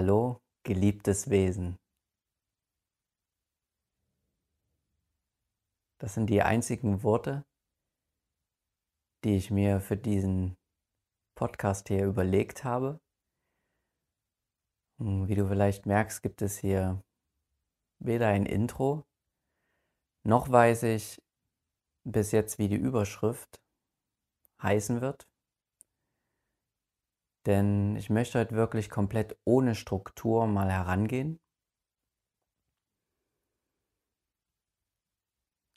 Hallo, geliebtes Wesen. Das sind die einzigen Worte, die ich mir für diesen Podcast hier überlegt habe. Wie du vielleicht merkst, gibt es hier weder ein Intro, noch weiß ich bis jetzt, wie die Überschrift heißen wird. Denn ich möchte heute wirklich komplett ohne Struktur mal herangehen.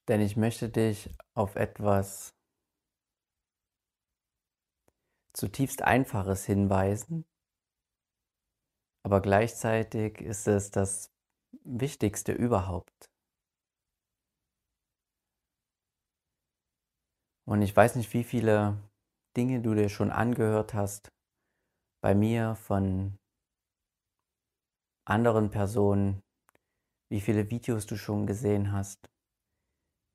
Denn ich möchte dich auf etwas zutiefst Einfaches hinweisen, aber gleichzeitig ist es das Wichtigste überhaupt. Und ich weiß nicht, wie viele Dinge du dir schon angehört hast, bei mir, von anderen Personen, wie viele Videos du schon gesehen hast,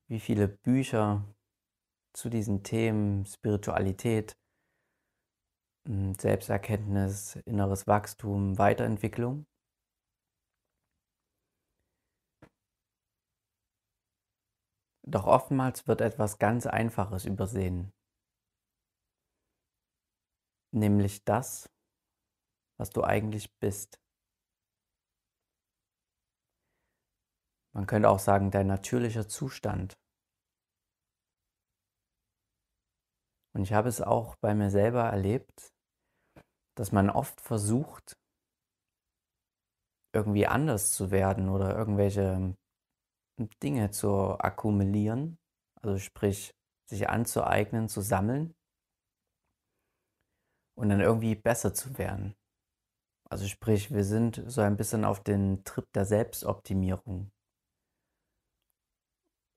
wie viele Bücher zu diesen Themen Spiritualität, hm, Selbsterkenntnis, inneres Wachstum, Weiterentwicklung. Doch oftmals wird etwas ganz Einfaches übersehen, nämlich das, was du eigentlich bist. Man könnte auch sagen, dein natürlicher Zustand. Und ich habe es auch bei mir selber erlebt, dass man oft versucht, irgendwie anders zu werden oder irgendwelche Dinge zu akkumulieren, also sprich sich anzueignen, zu sammeln und dann irgendwie besser zu werden. Also sprich, wir sind so ein bisschen auf den Trip der Selbstoptimierung.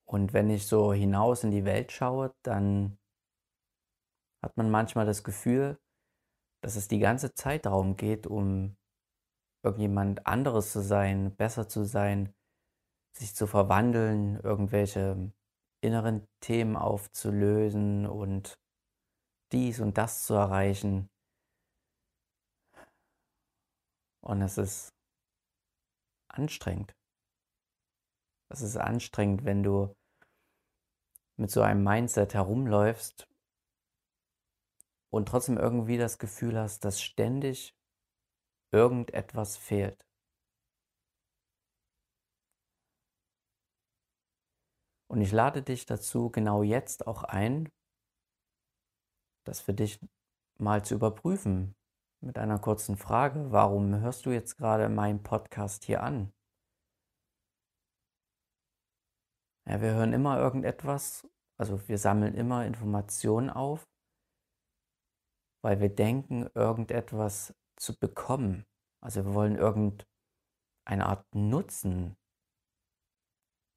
Und wenn ich so hinaus in die Welt schaue, dann hat man manchmal das Gefühl, dass es die ganze Zeit darum geht, um irgendjemand anderes zu sein, besser zu sein, sich zu verwandeln, irgendwelche inneren Themen aufzulösen und dies und das zu erreichen. Und es ist anstrengend. Es ist anstrengend, wenn du mit so einem Mindset herumläufst und trotzdem irgendwie das Gefühl hast, dass ständig irgendetwas fehlt. Und ich lade dich dazu genau jetzt auch ein, das für dich mal zu überprüfen mit einer kurzen Frage. Warum hörst du jetzt gerade meinen Podcast hier an? Ja, wir hören immer irgendetwas, also wir sammeln immer Informationen auf, weil wir denken, irgendetwas zu bekommen. Also wir wollen irgendeine Art Nutzen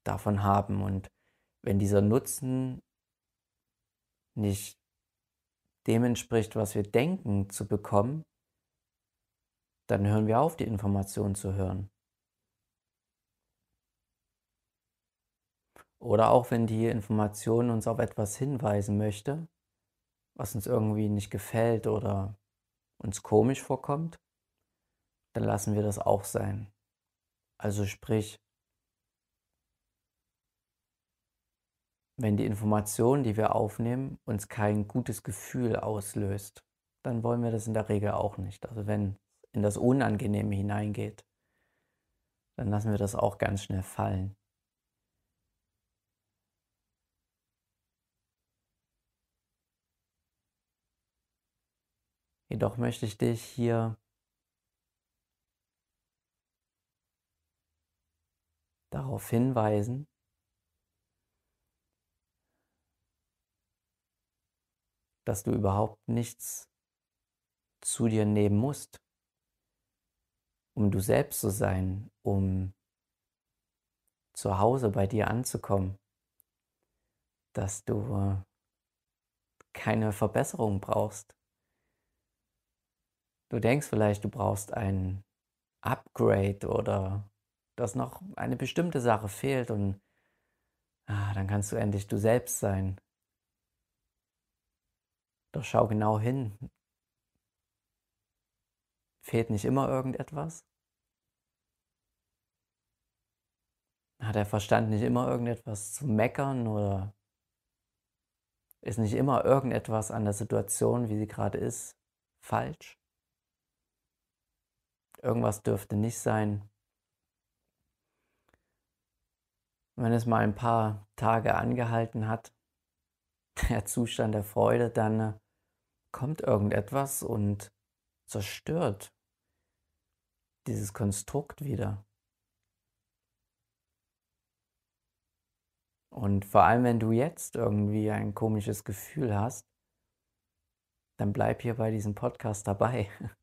davon haben. Und wenn dieser Nutzen nicht dem entspricht, was wir denken zu bekommen, dann hören wir auf, die Informationen zu hören. Oder auch wenn die Information uns auf etwas hinweisen möchte, was uns irgendwie nicht gefällt oder uns komisch vorkommt, dann lassen wir das auch sein. Also sprich, wenn die Information, die wir aufnehmen, uns kein gutes Gefühl auslöst, dann wollen wir das in der Regel auch nicht. Also wenn in das Unangenehme hineingeht, dann lassen wir das auch ganz schnell fallen. Jedoch möchte ich dich hier darauf hinweisen, dass du überhaupt nichts zu dir nehmen musst, um du selbst zu sein, um zu Hause bei dir anzukommen, dass du keine Verbesserung brauchst, Du denkst vielleicht, du brauchst ein Upgrade oder dass noch eine bestimmte Sache fehlt und ah, dann kannst du endlich du selbst sein. Doch schau genau hin. Fehlt nicht immer irgendetwas? Hat der Verstand nicht immer irgendetwas zu meckern oder ist nicht immer irgendetwas an der Situation, wie sie gerade ist, falsch? Irgendwas dürfte nicht sein. Wenn es mal ein paar Tage angehalten hat, der Zustand der Freude, dann äh, kommt irgendetwas und zerstört dieses Konstrukt wieder. Und vor allem, wenn du jetzt irgendwie ein komisches Gefühl hast, dann bleib hier bei diesem Podcast dabei.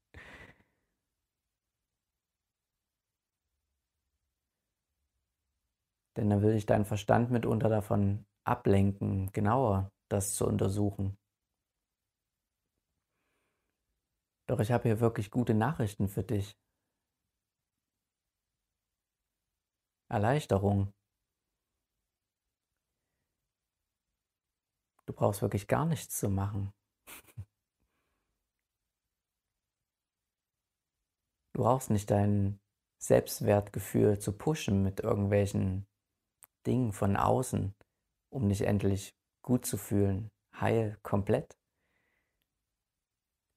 Denn dann will ich deinen Verstand mitunter davon ablenken, genauer das zu untersuchen. Doch ich habe hier wirklich gute Nachrichten für dich. Erleichterung. Du brauchst wirklich gar nichts zu machen. Du brauchst nicht dein Selbstwertgefühl zu pushen mit irgendwelchen Dingen von außen, um dich endlich gut zu fühlen, heil, komplett.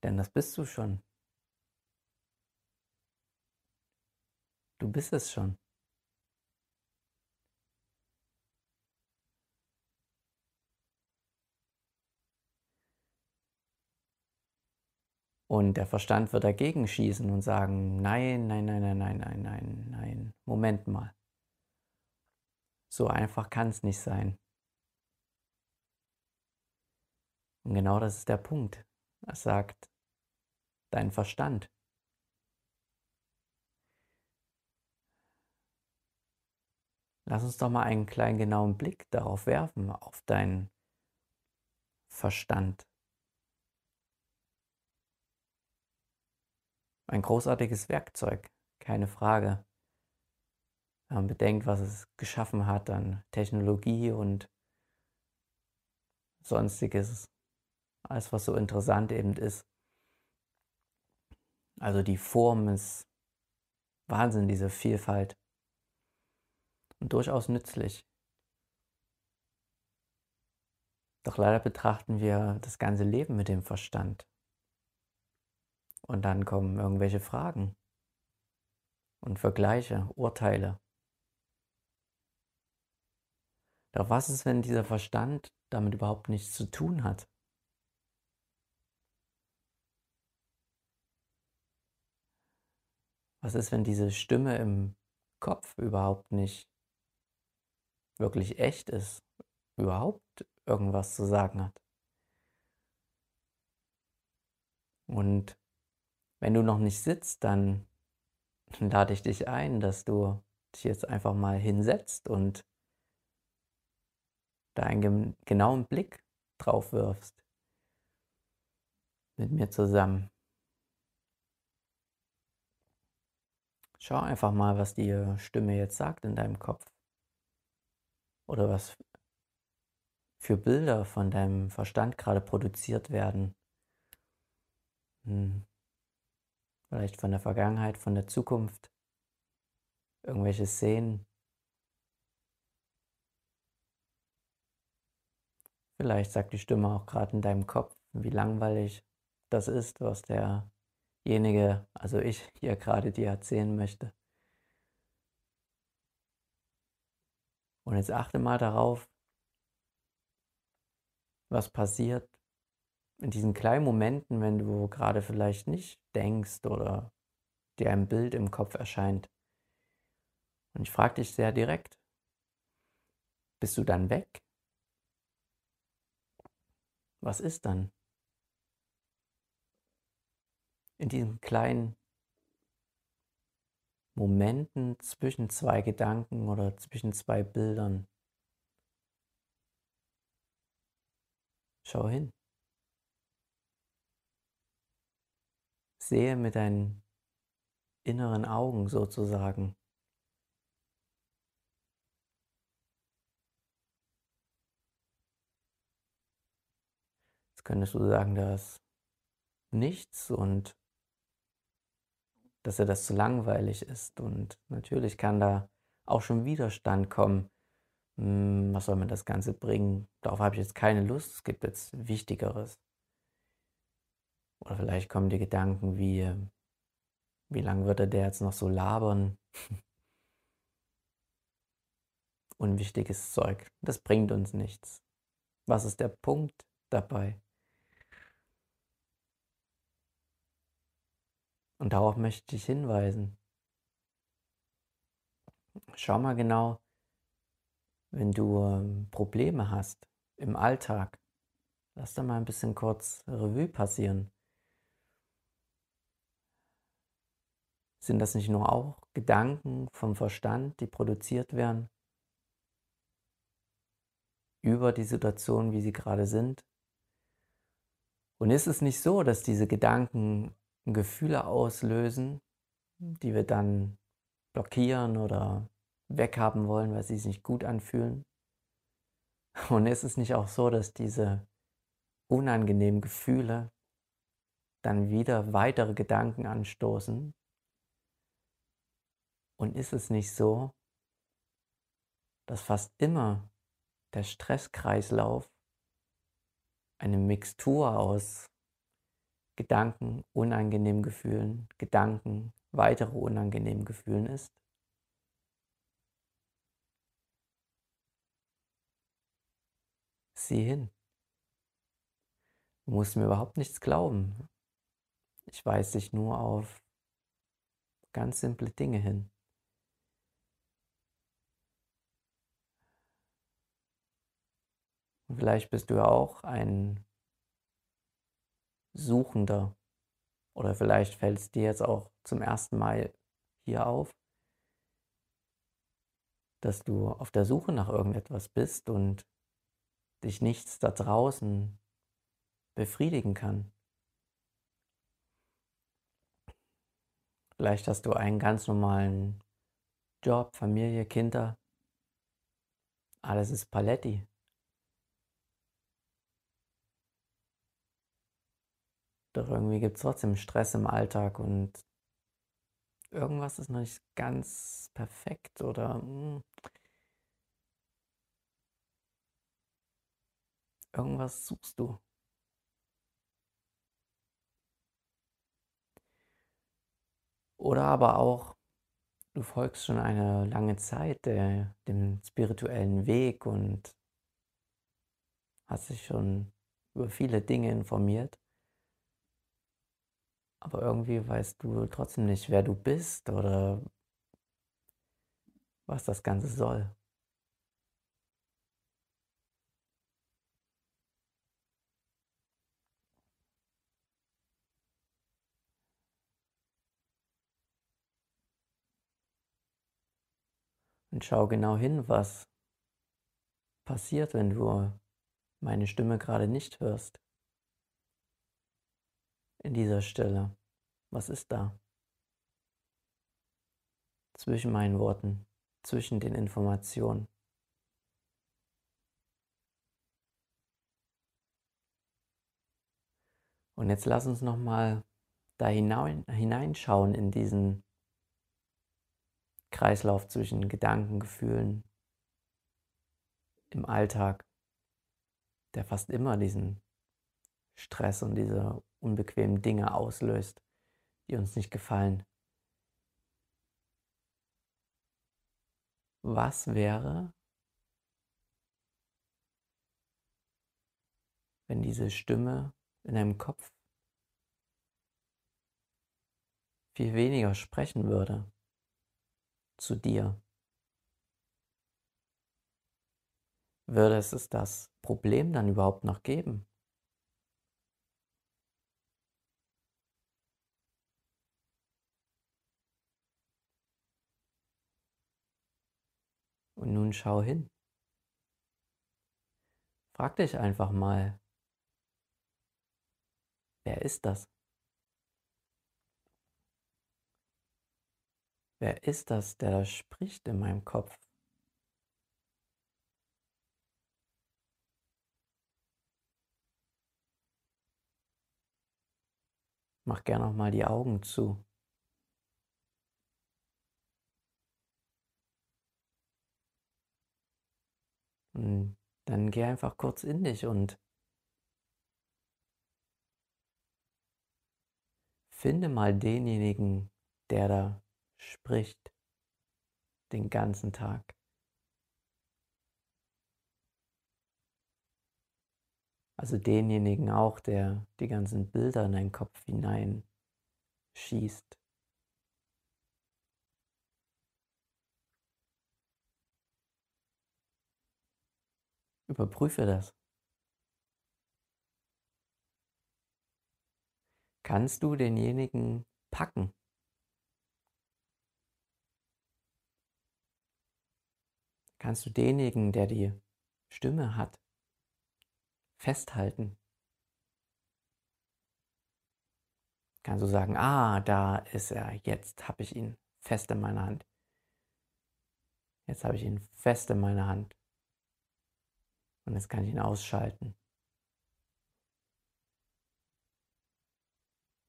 Denn das bist du schon. Du bist es schon. Und der Verstand wird dagegen schießen und sagen, nein, nein, nein, nein, nein, nein, nein, nein, Moment mal. So einfach kann es nicht sein. Und genau das ist der Punkt. Er sagt, dein Verstand. Lass uns doch mal einen kleinen genauen Blick darauf werfen, auf deinen Verstand. Ein großartiges Werkzeug, keine Frage. Wenn man bedenkt, was es geschaffen hat an Technologie und sonstiges, alles was so interessant eben ist. Also die Form ist Wahnsinn, diese Vielfalt. Und durchaus nützlich. Doch leider betrachten wir das ganze Leben mit dem Verstand. Und dann kommen irgendwelche Fragen und Vergleiche, Urteile. Doch was ist, wenn dieser Verstand damit überhaupt nichts zu tun hat? Was ist, wenn diese Stimme im Kopf überhaupt nicht wirklich echt ist, überhaupt irgendwas zu sagen hat? Und wenn du noch nicht sitzt, dann lade ich dich ein, dass du dich jetzt einfach mal hinsetzt und da einen genauen Blick drauf wirfst. Mit mir zusammen. Schau einfach mal, was die Stimme jetzt sagt in deinem Kopf. Oder was für Bilder von deinem Verstand gerade produziert werden. Hm. Vielleicht von der Vergangenheit, von der Zukunft. Irgendwelche Szenen. Vielleicht sagt die Stimme auch gerade in deinem Kopf, wie langweilig das ist, was derjenige, also ich hier gerade dir erzählen möchte. Und jetzt achte mal darauf, was passiert, in diesen kleinen Momenten, wenn du gerade vielleicht nicht denkst oder dir ein Bild im Kopf erscheint. Und ich frage dich sehr direkt, bist du dann weg? Was ist dann? In diesen kleinen Momenten zwischen zwei Gedanken oder zwischen zwei Bildern. Schau hin. Sehe mit deinen inneren Augen sozusagen. Jetzt könntest du sagen, dass nichts und dass dir das zu langweilig ist. Und natürlich kann da auch schon Widerstand kommen. Hm, was soll mir das Ganze bringen? Darauf habe ich jetzt keine Lust. Es gibt jetzt Wichtigeres. Oder vielleicht kommen dir Gedanken wie, wie lange wird er der jetzt noch so labern? Unwichtiges Zeug. Das bringt uns nichts. Was ist der Punkt dabei? Und darauf möchte ich hinweisen. Schau mal genau, wenn du ähm, Probleme hast im Alltag, lass da mal ein bisschen kurz Revue passieren. Sind das nicht nur auch Gedanken vom Verstand, die produziert werden über die Situation, wie sie gerade sind? Und ist es nicht so, dass diese Gedanken Gefühle auslösen, die wir dann blockieren oder weghaben wollen, weil sie sich nicht gut anfühlen? Und ist es nicht auch so, dass diese unangenehmen Gefühle dann wieder weitere Gedanken anstoßen, und ist es nicht so, dass fast immer der Stresskreislauf eine Mixtur aus Gedanken, unangenehmen Gefühlen, Gedanken, weitere unangenehmen Gefühlen ist? Sieh hin. Du musst mir überhaupt nichts glauben. Ich weise dich nur auf ganz simple Dinge hin. Und vielleicht bist du ja auch ein Suchender oder vielleicht fällt es dir jetzt auch zum ersten Mal hier auf, dass du auf der Suche nach irgendetwas bist und dich nichts da draußen befriedigen kann. Vielleicht hast du einen ganz normalen Job, Familie, Kinder. Alles ist Paletti. Doch irgendwie gibt es trotzdem Stress im Alltag und irgendwas ist noch nicht ganz perfekt oder mh, hm, irgendwas suchst du. Oder aber auch, du folgst schon eine lange Zeit der, dem spirituellen Weg und hast dich schon über viele Dinge informiert aber irgendwie weißt du trotzdem nicht, wer du bist oder was das Ganze soll. Und schau genau hin, was passiert, wenn du meine Stimme gerade nicht hörst in dieser Stelle? Was ist da? Zwischen meinen Worten, zwischen den Informationen. Und jetzt lass uns noch mal da hinein, hineinschauen in diesen Kreislauf zwischen Gedanken, Gefühlen im Alltag, der fast immer diesen Stress und diese unbequemen Dinge auslöst, die uns nicht gefallen. Was wäre, wenn diese Stimme in deinem Kopf viel weniger sprechen würde zu dir? Würde es das Problem dann überhaupt noch geben? Und nun schau hin. Frag dich einfach mal, wer ist das? Wer ist das, der da spricht in meinem Kopf? Mach gerne noch mal die Augen zu. Und dann geh einfach kurz in dich und finde mal denjenigen, der da spricht den ganzen Tag. Also denjenigen auch, der die ganzen Bilder in deinen Kopf hinein schießt. Überprüfe das. Kannst du denjenigen packen? Kannst du denjenigen, der die Stimme hat, festhalten. Kannst du sagen, ah, da ist er, jetzt habe ich ihn fest in meiner Hand. Jetzt habe ich ihn fest in meiner Hand. Und jetzt kann ich ihn ausschalten.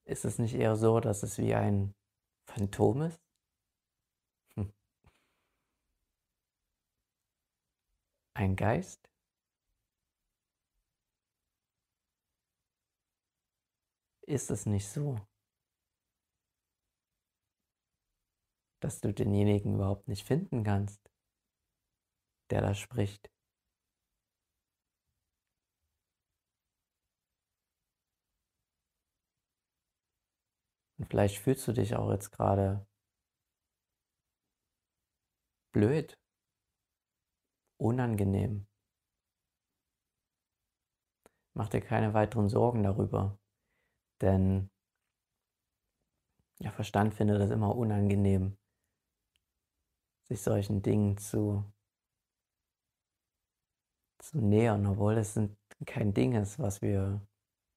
Ist es nicht eher so, dass es wie ein Phantom ist? Hm. Ein Geist? ist es nicht so, dass du denjenigen überhaupt nicht finden kannst, der da spricht. Vielleicht fühlst du dich auch jetzt gerade blöd, unangenehm. Mach dir keine weiteren Sorgen darüber. Denn der Verstand findet es immer unangenehm, sich solchen Dingen zu, zu nähern, obwohl es kein Ding ist, was wir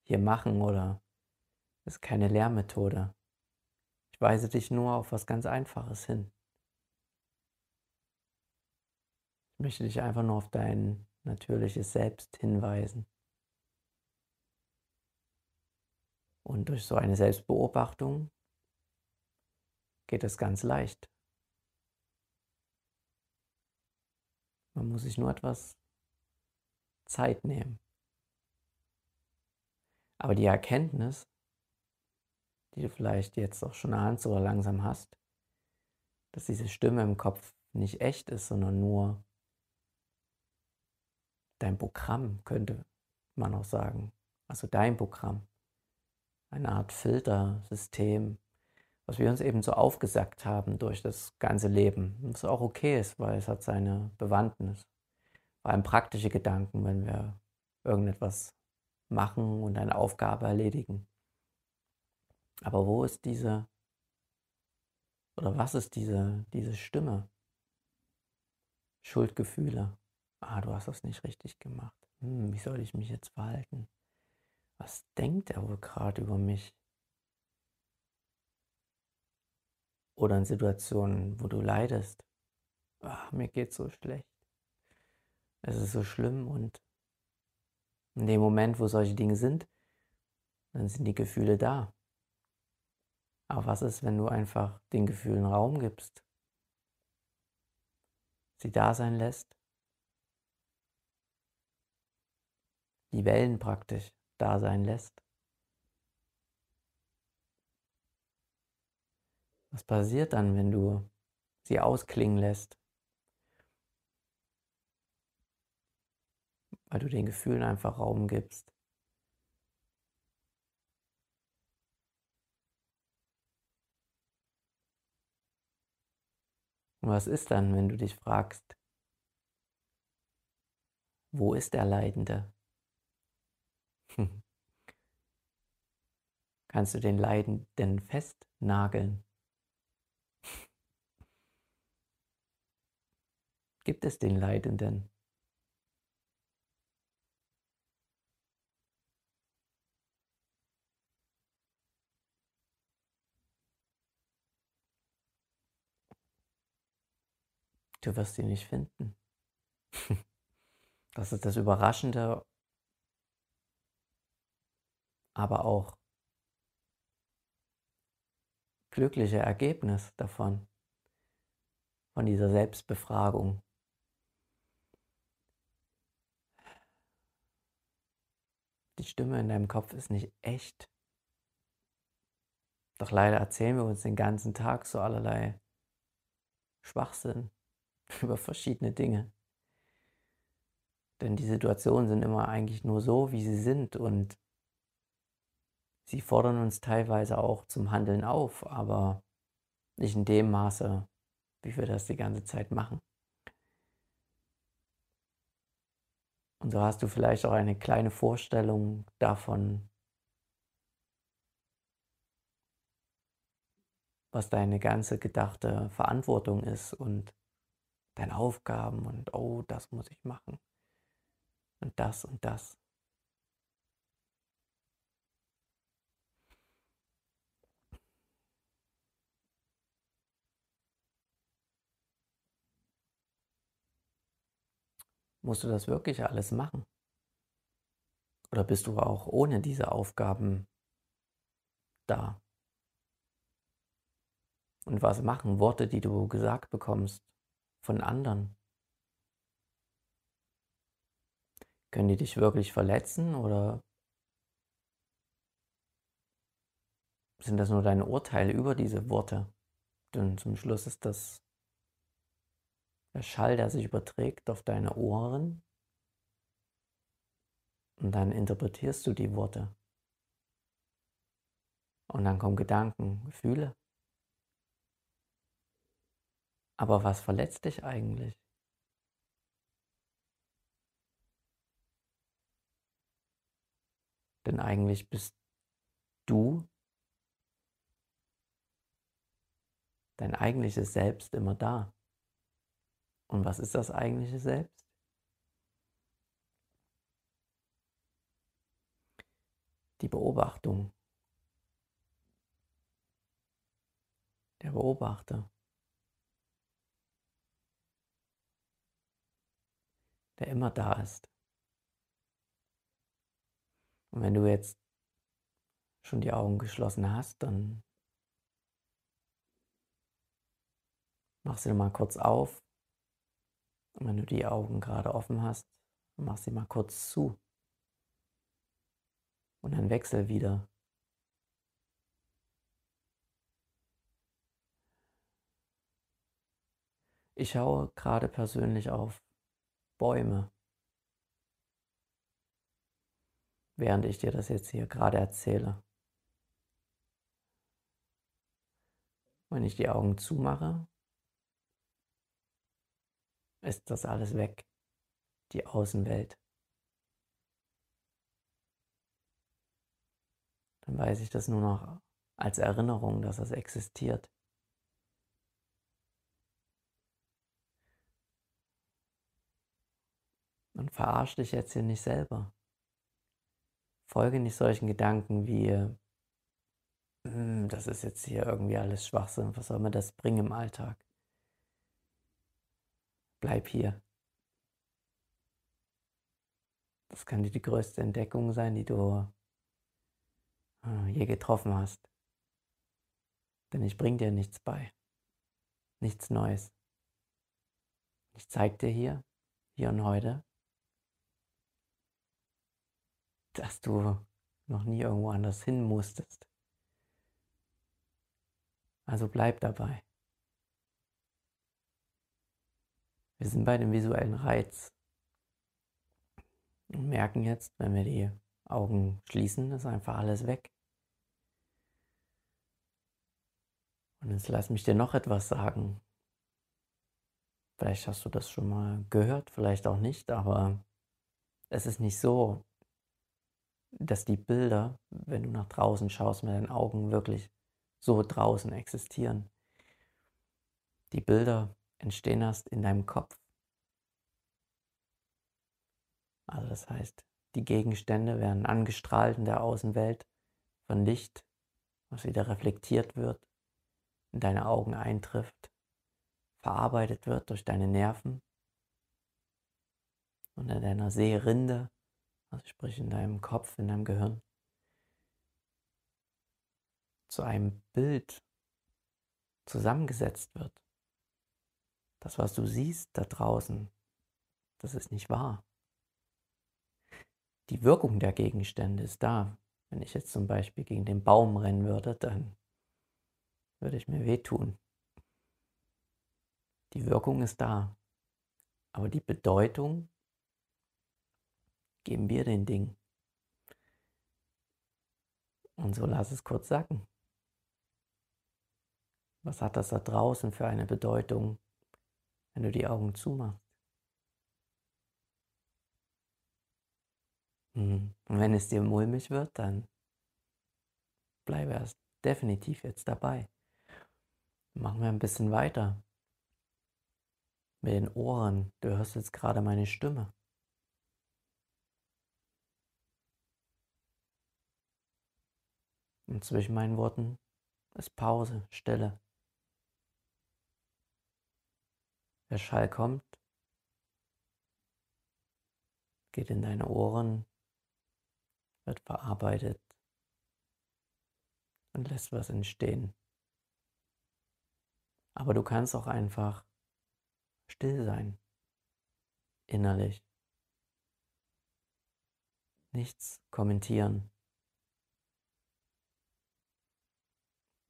hier machen oder es ist keine Lehrmethode. Ich weise dich nur auf was ganz Einfaches hin. Ich möchte dich einfach nur auf dein natürliches Selbst hinweisen. Und durch so eine Selbstbeobachtung geht es ganz leicht. Man muss sich nur etwas Zeit nehmen. Aber die Erkenntnis, die du vielleicht jetzt auch schon ahnst oder langsam hast, dass diese Stimme im Kopf nicht echt ist, sondern nur dein Programm, könnte man auch sagen. Also dein Programm eine Art Filtersystem, was wir uns eben so aufgesackt haben durch das ganze Leben. Was auch okay ist, weil es hat seine Bewandtnis. Vor allem praktische Gedanken, wenn wir irgendetwas machen und eine Aufgabe erledigen. Aber wo ist diese, oder was ist diese, diese Stimme? Schuldgefühle. Ah, du hast das nicht richtig gemacht. Hm, wie soll ich mich jetzt verhalten? Was denkt er wohl gerade über mich? Oder in Situationen, wo du leidest. Ach, mir geht so schlecht. Es ist so schlimm und in dem Moment, wo solche Dinge sind, dann sind die Gefühle da. Aber was ist, wenn du einfach den Gefühlen Raum gibst? Sie da sein lässt? Die Wellen praktisch da sein lässt? Was passiert dann, wenn du sie ausklingen lässt? Weil du den Gefühlen einfach Raum gibst. Und was ist dann, wenn du dich fragst, wo ist der Leidende? Kannst du den Leidenden festnageln? Gibt es den Leidenden? du wirst ihn nicht finden. Das ist das Überraschende, aber auch glückliche Ergebnis davon, von dieser Selbstbefragung. Die Stimme in deinem Kopf ist nicht echt. Doch leider erzählen wir uns den ganzen Tag so allerlei Schwachsinn. über verschiedene Dinge. Denn die Situationen sind immer eigentlich nur so, wie sie sind und sie fordern uns teilweise auch zum Handeln auf, aber nicht in dem Maße, wie wir das die ganze Zeit machen. Und so hast du vielleicht auch eine kleine Vorstellung davon, was deine ganze gedachte Verantwortung ist und deine Aufgaben und oh, das muss ich machen und das und das. Musst du das wirklich alles machen? Oder bist du auch ohne diese Aufgaben da? Und was machen Worte, die du gesagt bekommst von anderen? Können die dich wirklich verletzen oder sind das nur deine Urteile über diese Worte? Denn zum Schluss ist das der Schall, der sich überträgt auf deine Ohren. Und dann interpretierst du die Worte. Und dann kommen Gedanken, Gefühle. Aber was verletzt dich eigentlich? Denn eigentlich bist du dein eigentliches Selbst immer da. Und was ist das eigentliche Selbst? Die Beobachtung. Der Beobachter. Der immer da ist. Und wenn du jetzt schon die Augen geschlossen hast, dann mach sie mal kurz auf und wenn du die Augen gerade offen hast, mach sie mal kurz zu. Und dann wechsel wieder. Ich schaue gerade persönlich auf Bäume, während ich dir das jetzt hier gerade erzähle. Wenn ich die Augen zumache, ist das alles weg, die Außenwelt. Dann weiß ich das nur noch als Erinnerung, dass das existiert. Und verarsch dich jetzt hier nicht selber. Folge nicht solchen Gedanken wie, hm, das ist jetzt hier irgendwie alles Schwachsinn, was soll mir das bringen im Alltag? Bleib hier. Das kann dir die größte Entdeckung sein, die du äh, je getroffen hast. Denn ich bringe dir nichts bei. Nichts Neues. Ich zeige dir hier, hier und heute, dass du noch nie irgendwo anders hin musstest. Also bleib dabei. Wir sind bei dem visuellen Reiz und merken jetzt, wenn wir die Augen schließen, ist einfach alles weg. Und jetzt lass mich dir noch etwas sagen. Vielleicht hast du das schon mal gehört, vielleicht auch nicht, aber es ist nicht so, dass die Bilder, wenn du nach draußen schaust, mit deinen Augen wirklich so draußen existieren. Die Bilder entstehen erst in deinem Kopf. Also das heißt, die Gegenstände werden angestrahlt in der Außenwelt von Licht, was wieder reflektiert wird, in deine Augen eintrifft, verarbeitet wird durch deine Nerven und in deiner Sehrinde, also sprich in deinem Kopf, in deinem Gehirn, zu einem Bild zusammengesetzt wird. Das, was du siehst da draußen, das ist nicht wahr. die Wirkung der Gegenstände ist da. Wenn ich jetzt zum Beispiel gegen den Baum rennen würde, dann würde ich mir wehtun. Die Wirkung ist da, aber die Bedeutung geben wir den Ding. Und so lass es kurz sacken. Was hat das da draußen für eine Bedeutung, wenn du die Augen zumachst? Hm. Und wenn es dir mulmig wird, dann bleibe erst definitiv jetzt dabei. Machen wir ein bisschen weiter. Mit den Ohren. Du hörst jetzt gerade meine Stimme. Und zwischen meinen Worten ist Pause, Stille. Der Schall kommt, geht in deine Ohren, wird verarbeitet und lässt was entstehen. Aber du kannst auch einfach still sein, innerlich. Nichts kommentieren.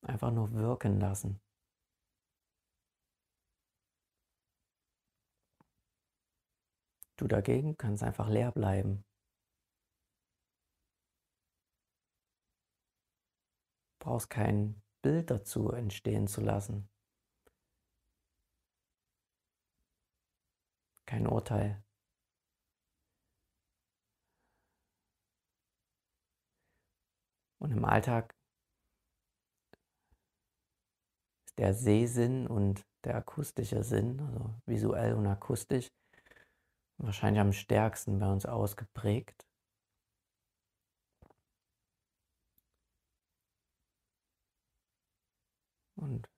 Einfach nur wirken lassen. Du dagegen kannst einfach leer bleiben. Brauchst kein Bild dazu entstehen zu lassen. Kein Urteil. Und im Alltag ist der Sehsinn und der akustische Sinn, also visuell und akustisch, wahrscheinlich am stärksten bei uns ausgeprägt. Und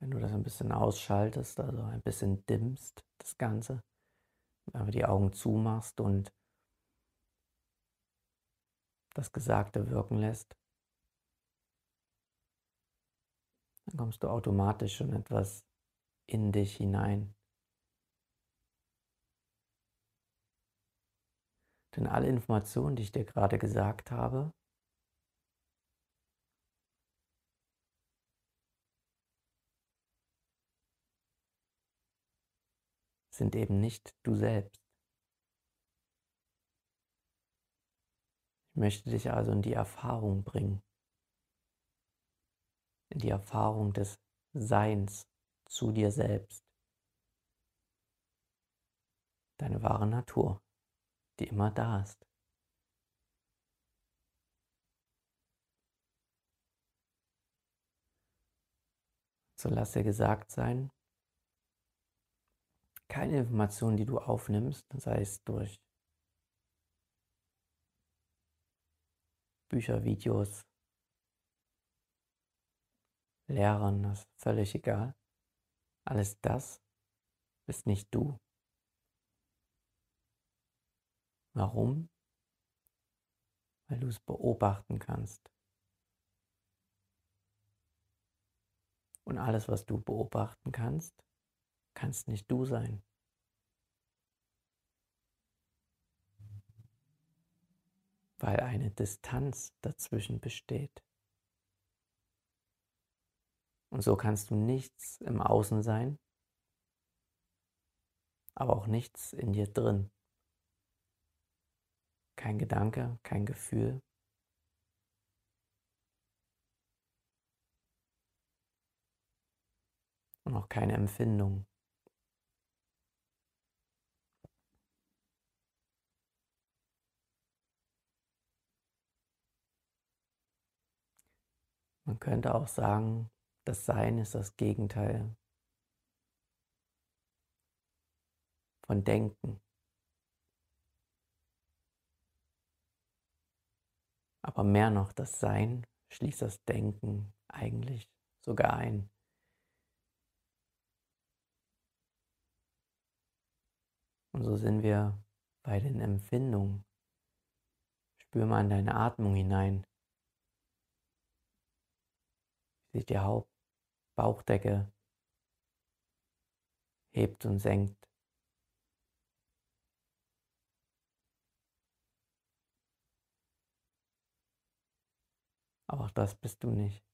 wenn du das ein bisschen ausschaltest, also ein bisschen dimmst, das Ganze, einfach die Augen zumachst und das Gesagte wirken lässt, dann kommst du automatisch schon etwas in dich hinein. Denn alle Informationen, die ich dir gerade gesagt habe, sind eben nicht du selbst. Ich möchte dich also in die Erfahrung bringen, in die Erfahrung des Seins zu dir selbst, deine wahre Natur die immer da ist. So lass dir gesagt sein, keine Information, die du aufnimmst, sei es durch Bücher, Videos, Lehrern, das ist völlig egal. Alles das bist nicht du. Warum? Weil du es beobachten kannst. Und alles, was du beobachten kannst, kannst nicht du sein. Weil eine Distanz dazwischen besteht. Und so kannst du nichts im Außen sein, aber auch nichts in dir drin. Kein Gedanke, kein Gefühl. Und auch keine Empfindung. Man könnte auch sagen, das Sein ist das Gegenteil von Denken. Aber mehr noch, das Sein schließt das Denken eigentlich sogar ein. Und so sind wir bei den Empfindungen. Spür mal in deine Atmung hinein. Wie sich die Haupt Bauchdecke hebt und senkt. Auch das bist du nicht.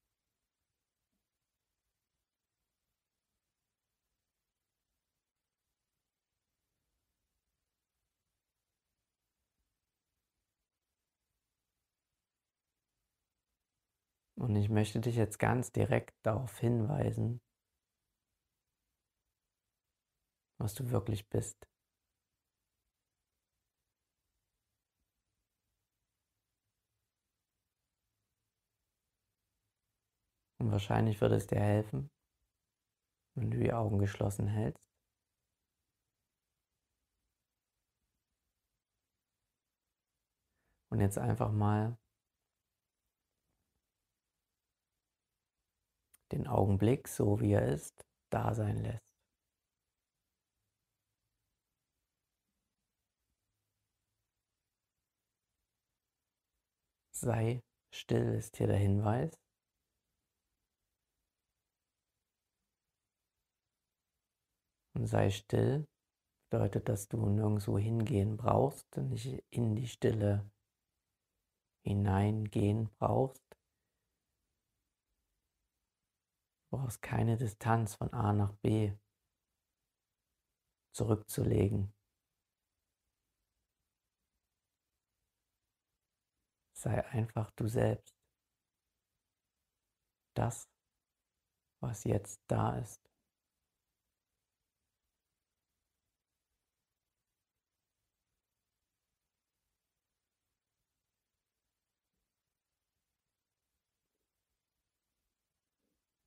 Und ich möchte dich jetzt ganz direkt darauf hinweisen, was du wirklich bist. Und wahrscheinlich würde es dir helfen, wenn du die Augen geschlossen hältst. Und jetzt einfach mal den Augenblick, so wie er ist, da sein lässt. Sei still ist hier der Hinweis. Und sei still bedeutet, dass du nirgendwo hingehen brauchst, nicht in die Stille hineingehen brauchst. Brauchst keine Distanz von A nach B zurückzulegen. Sei einfach du selbst. Das, was jetzt da ist.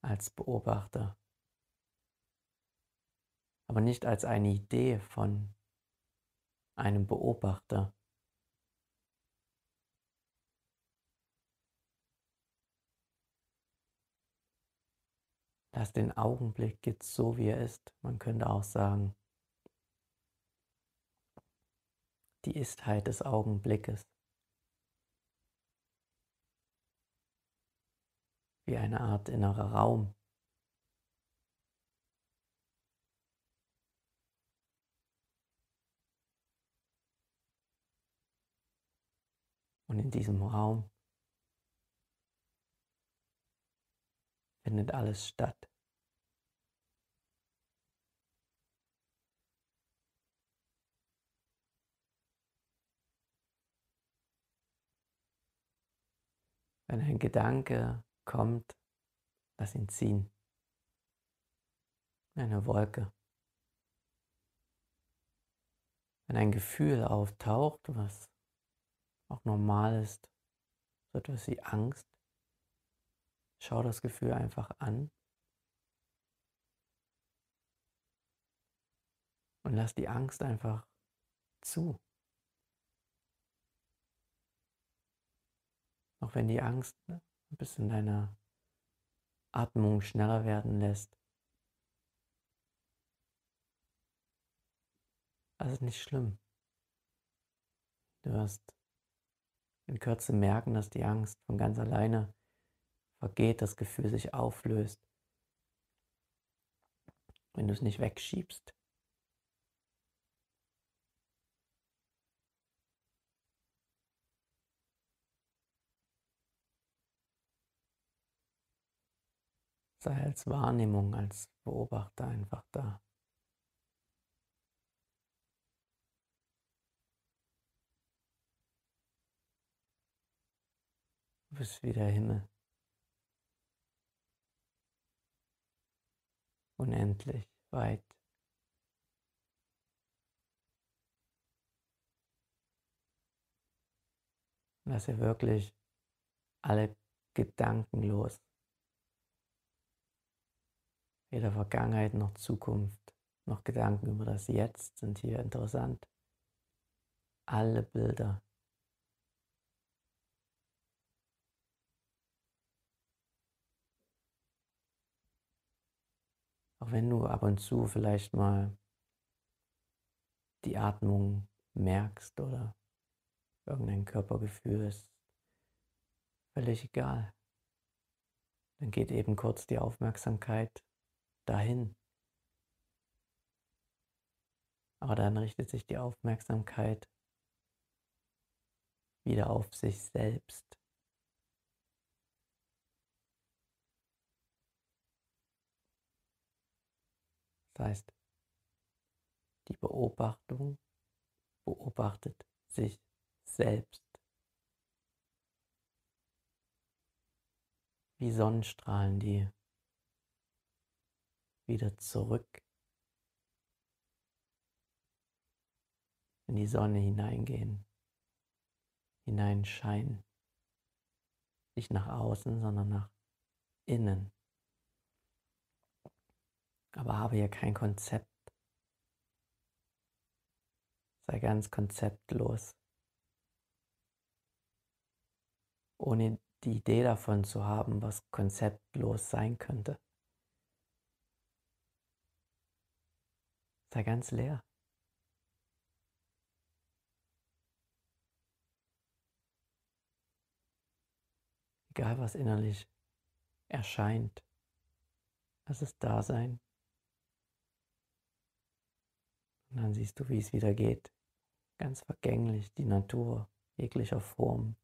Als Beobachter, aber nicht als eine Idee von einem Beobachter. Lass den Augenblick jetzt so, wie er ist. Man könnte auch sagen, die Istheit des Augenblickes. Wie eine Art innerer Raum. Und in diesem Raum findet alles statt. Wenn ein Gedanke kommt, lass ihn ziehen. Eine Wolke. Wenn ein Gefühl auftaucht, was auch normal ist, so etwas wie Angst, schau das Gefühl einfach an und lass die Angst einfach zu. Auch wenn die Angst ein bisschen deine Atmung schneller werden lässt. Das ist nicht schlimm. Du wirst in Kürze merken, dass die Angst von ganz alleine vergeht, das Gefühl sich auflöst, wenn du es nicht wegschiebst. Sei als Wahrnehmung, als Beobachter einfach da. Du bist wie der Himmel. Unendlich weit. Lass dir wirklich alle Gedanken los weder Vergangenheit noch Zukunft noch Gedanken über das Jetzt sind hier interessant. Alle Bilder. Auch wenn du ab und zu vielleicht mal die Atmung merkst oder irgendein Körpergefühl ist völlig egal. Dann geht eben kurz die Aufmerksamkeit dahin. Aber dann richtet sich die Aufmerksamkeit wieder auf sich selbst. Das heißt, die Beobachtung beobachtet sich selbst. Wie Sonnenstrahlen, die wieder zurück in die Sonne hineingehen, hineinscheinen. Nicht nach außen, sondern nach innen. Aber habe ja kein Konzept. Sei ganz konzeptlos. Ohne die Idee davon zu haben, was konzeptlos sein könnte. Sei ganz leer. Egal was innerlich erscheint, lass es da sein. Und dann siehst du, wie es wieder geht. Ganz vergänglich, die Natur jeglicher Form.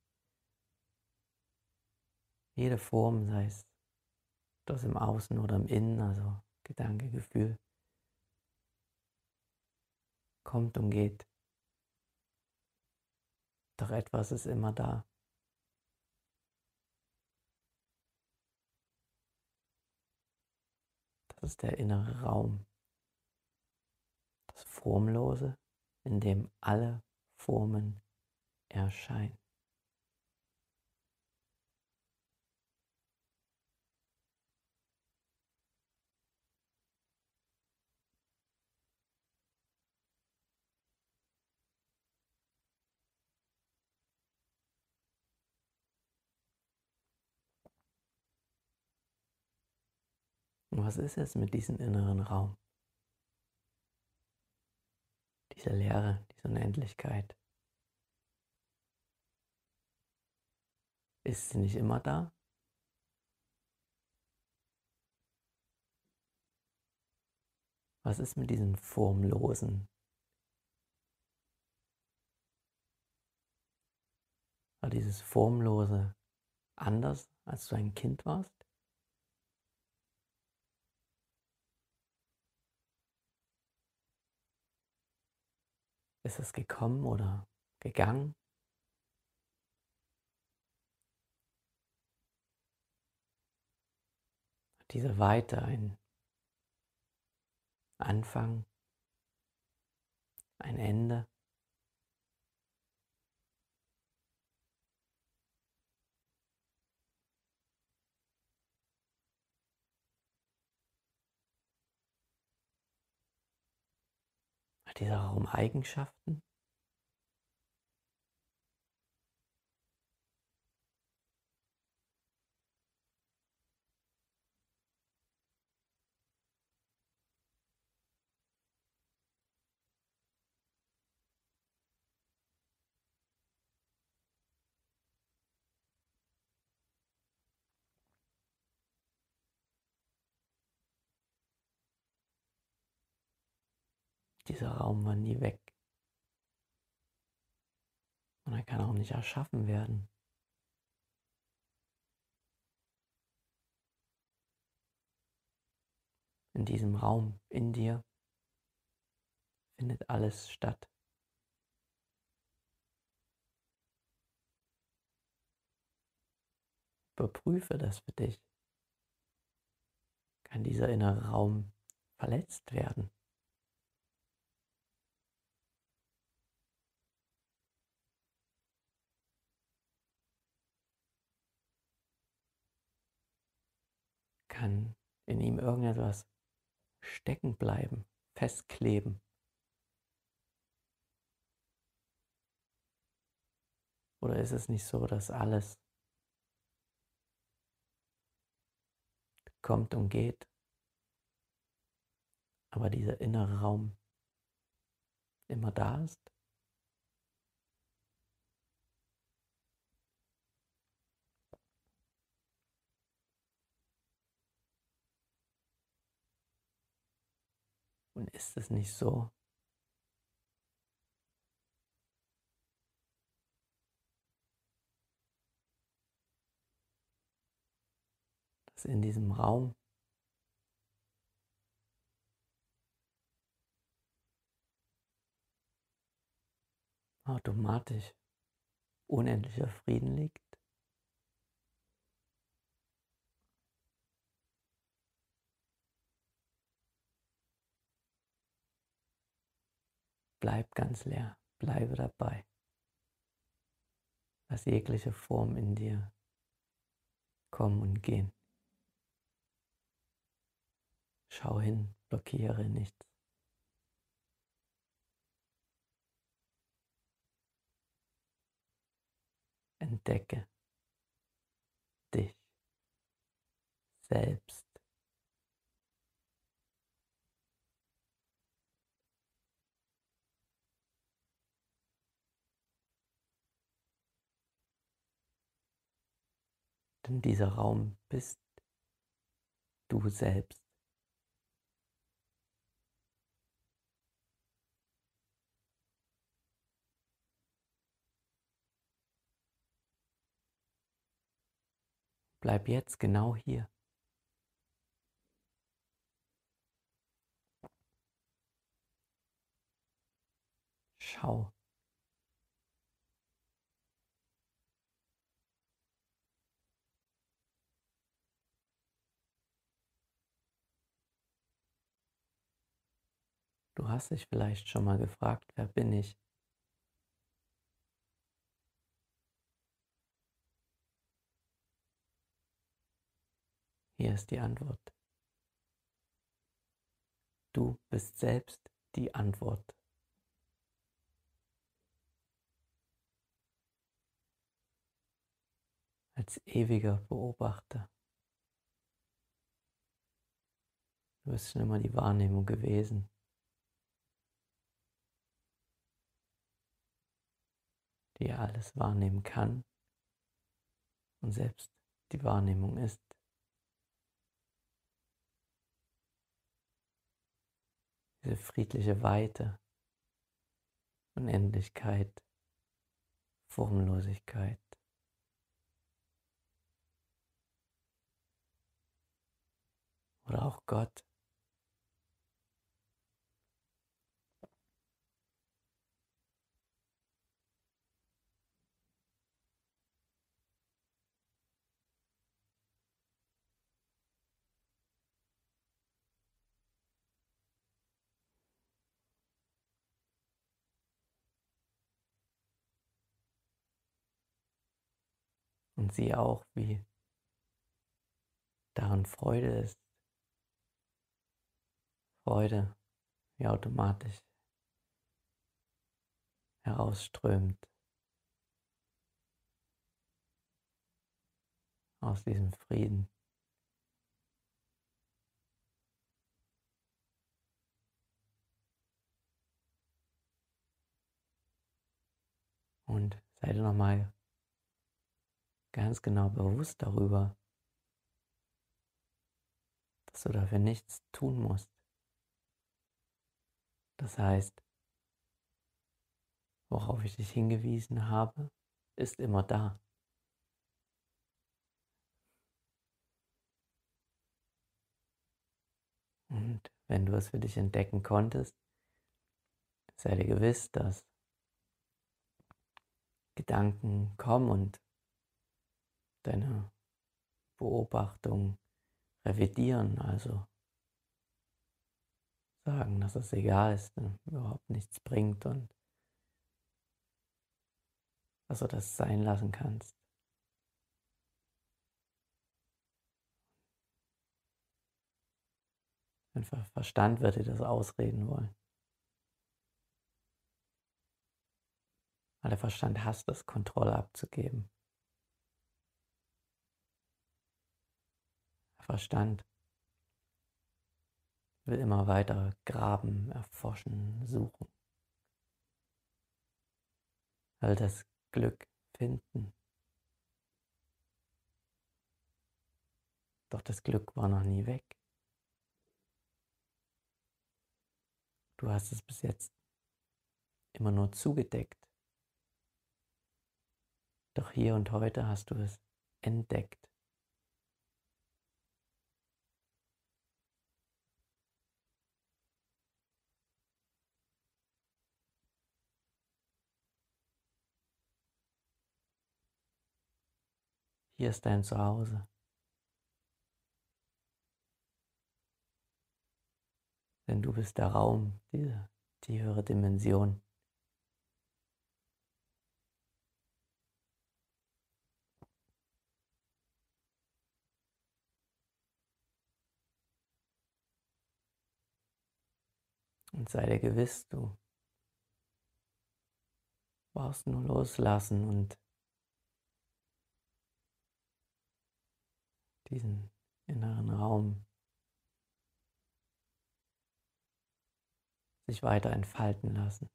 Jede Form, sei es das im Außen oder im Innen, also Gedanke, Gefühl, kommt und geht. Doch etwas ist immer da. Das ist der innere Raum das Formlose, in dem alle Formen erscheinen. Und was ist es mit diesem inneren Raum? diese Leere, diese Unendlichkeit. Ist sie nicht immer da? Was ist mit diesen Formlosen? War dieses Formlose anders, als du ein Kind warst? Ist es gekommen oder gegangen? Hat diese Weite ein Anfang, ein Ende? Hat dieser Raum Eigenschaften? Dieser Raum war nie weg. Und er kann auch nicht erschaffen werden. In diesem Raum, in dir, findet alles statt. Überprüfe das für dich. Kann dieser innere Raum verletzt werden? Kann in ihm irgendetwas stecken bleiben, festkleben. Oder ist es nicht so, dass alles kommt und geht, aber dieser innere Raum immer da ist? Und ist es nicht so? dass in diesem Raum automatisch unendlicher Frieden liegt. Bleib ganz leer, bleibe dabei. Lass jegliche Form in dir kommen und gehen. Schau hin, blockiere nichts. Entdecke dich selbst. Denn dieser Raum bist du selbst. Bleib jetzt genau hier. Schau. Du hast dich vielleicht schon mal gefragt, wer bin ich? Hier ist die Antwort. Du bist selbst die Antwort. Als ewiger Beobachter. Du bist schon immer die Wahrnehmung gewesen. Die alles wahrnehmen kann und selbst die Wahrnehmung ist. Diese friedliche Weite, Unendlichkeit, Formlosigkeit. Oder auch Gott. Und sieh auch, wie darin Freude ist. Freude, wie automatisch herausströmt aus diesem Frieden. Und sei dir nochmal ganz genau bewusst darüber, dass du dafür nichts tun musst. Das heißt, worauf ich dich hingewiesen habe, ist immer da. Und wenn du es für dich entdecken konntest, sei dir gewiss, dass Gedanken kommen und deine Beobachtung revidieren, also sagen, dass es egal ist, überhaupt nichts bringt und dass du das sein lassen kannst. Dein Verstand wird dir das ausreden wollen. Weil der Verstand hasst es, Kontrolle abzugeben. Verstand will immer weiter graben, erforschen, suchen. All das Glück finden. Doch das Glück war noch nie weg. Du hast es bis jetzt immer nur zugedeckt. Doch hier und heute hast du es entdeckt. Hier ist dein Zuhause. Denn du bist der Raum, diese tiefere Dimension. Und sei dir gewiss, du brauchst nur loslassen und diesen inneren Raum sich weiter entfalten lassen.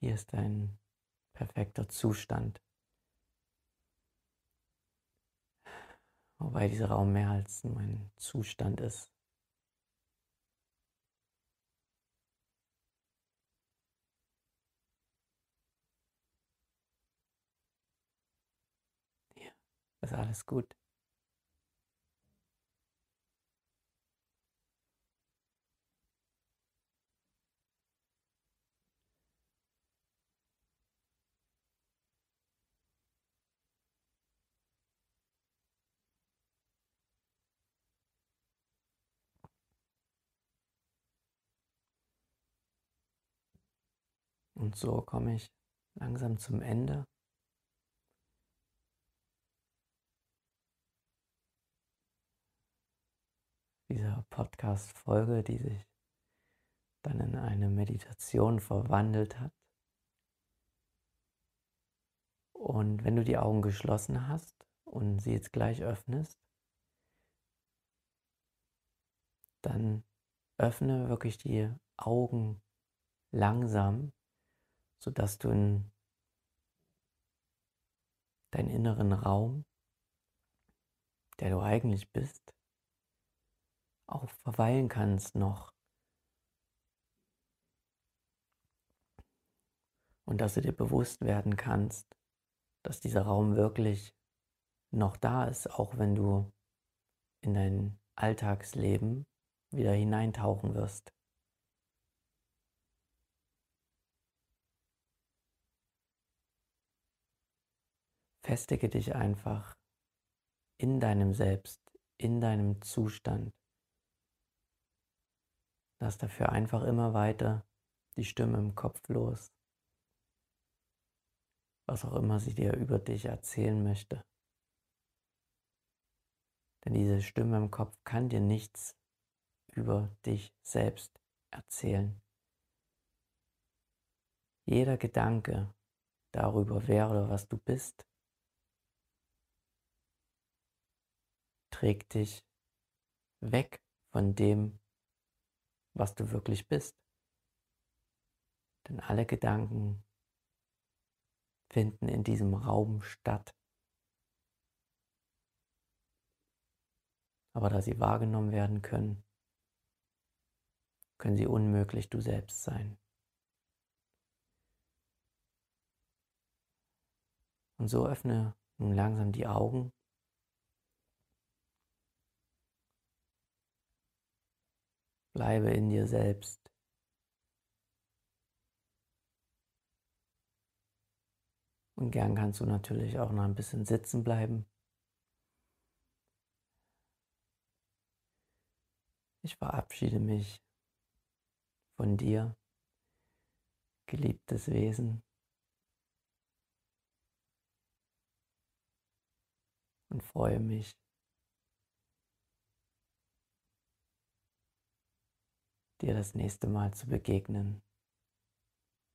Hier ist ein perfekter Zustand. Wobei dieser Raum mehr als nur ein Zustand ist. Ist alles gut. Und so komme ich langsam zum Ende. Dieser Podcast-Folge, die sich dann in eine Meditation verwandelt hat. Und wenn du die Augen geschlossen hast und sie jetzt gleich öffnest, dann öffne wirklich die Augen langsam sodass du in deinen inneren Raum, der du eigentlich bist, auch verweilen kannst noch. Und dass du dir bewusst werden kannst, dass dieser Raum wirklich noch da ist, auch wenn du in dein Alltagsleben wieder hineintauchen wirst. Festige dich einfach in deinem Selbst, in deinem Zustand. Lass dafür einfach immer weiter die Stimme im Kopf los, was auch immer sie dir über dich erzählen möchte. Denn diese Stimme im Kopf kann dir nichts über dich selbst erzählen. Jeder Gedanke darüber, wer oder was du bist, trägt dich weg von dem, was du wirklich bist. Denn alle Gedanken finden in diesem Raum statt. Aber da sie wahrgenommen werden können, können sie unmöglich du selbst sein. Und so öffne nun langsam die Augen Bleibe in dir selbst. Und gern kannst du natürlich auch noch ein bisschen sitzen bleiben. Ich verabschiede mich von dir, geliebtes Wesen. Und freue mich dir das nächste Mal zu begegnen.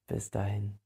Bis dahin.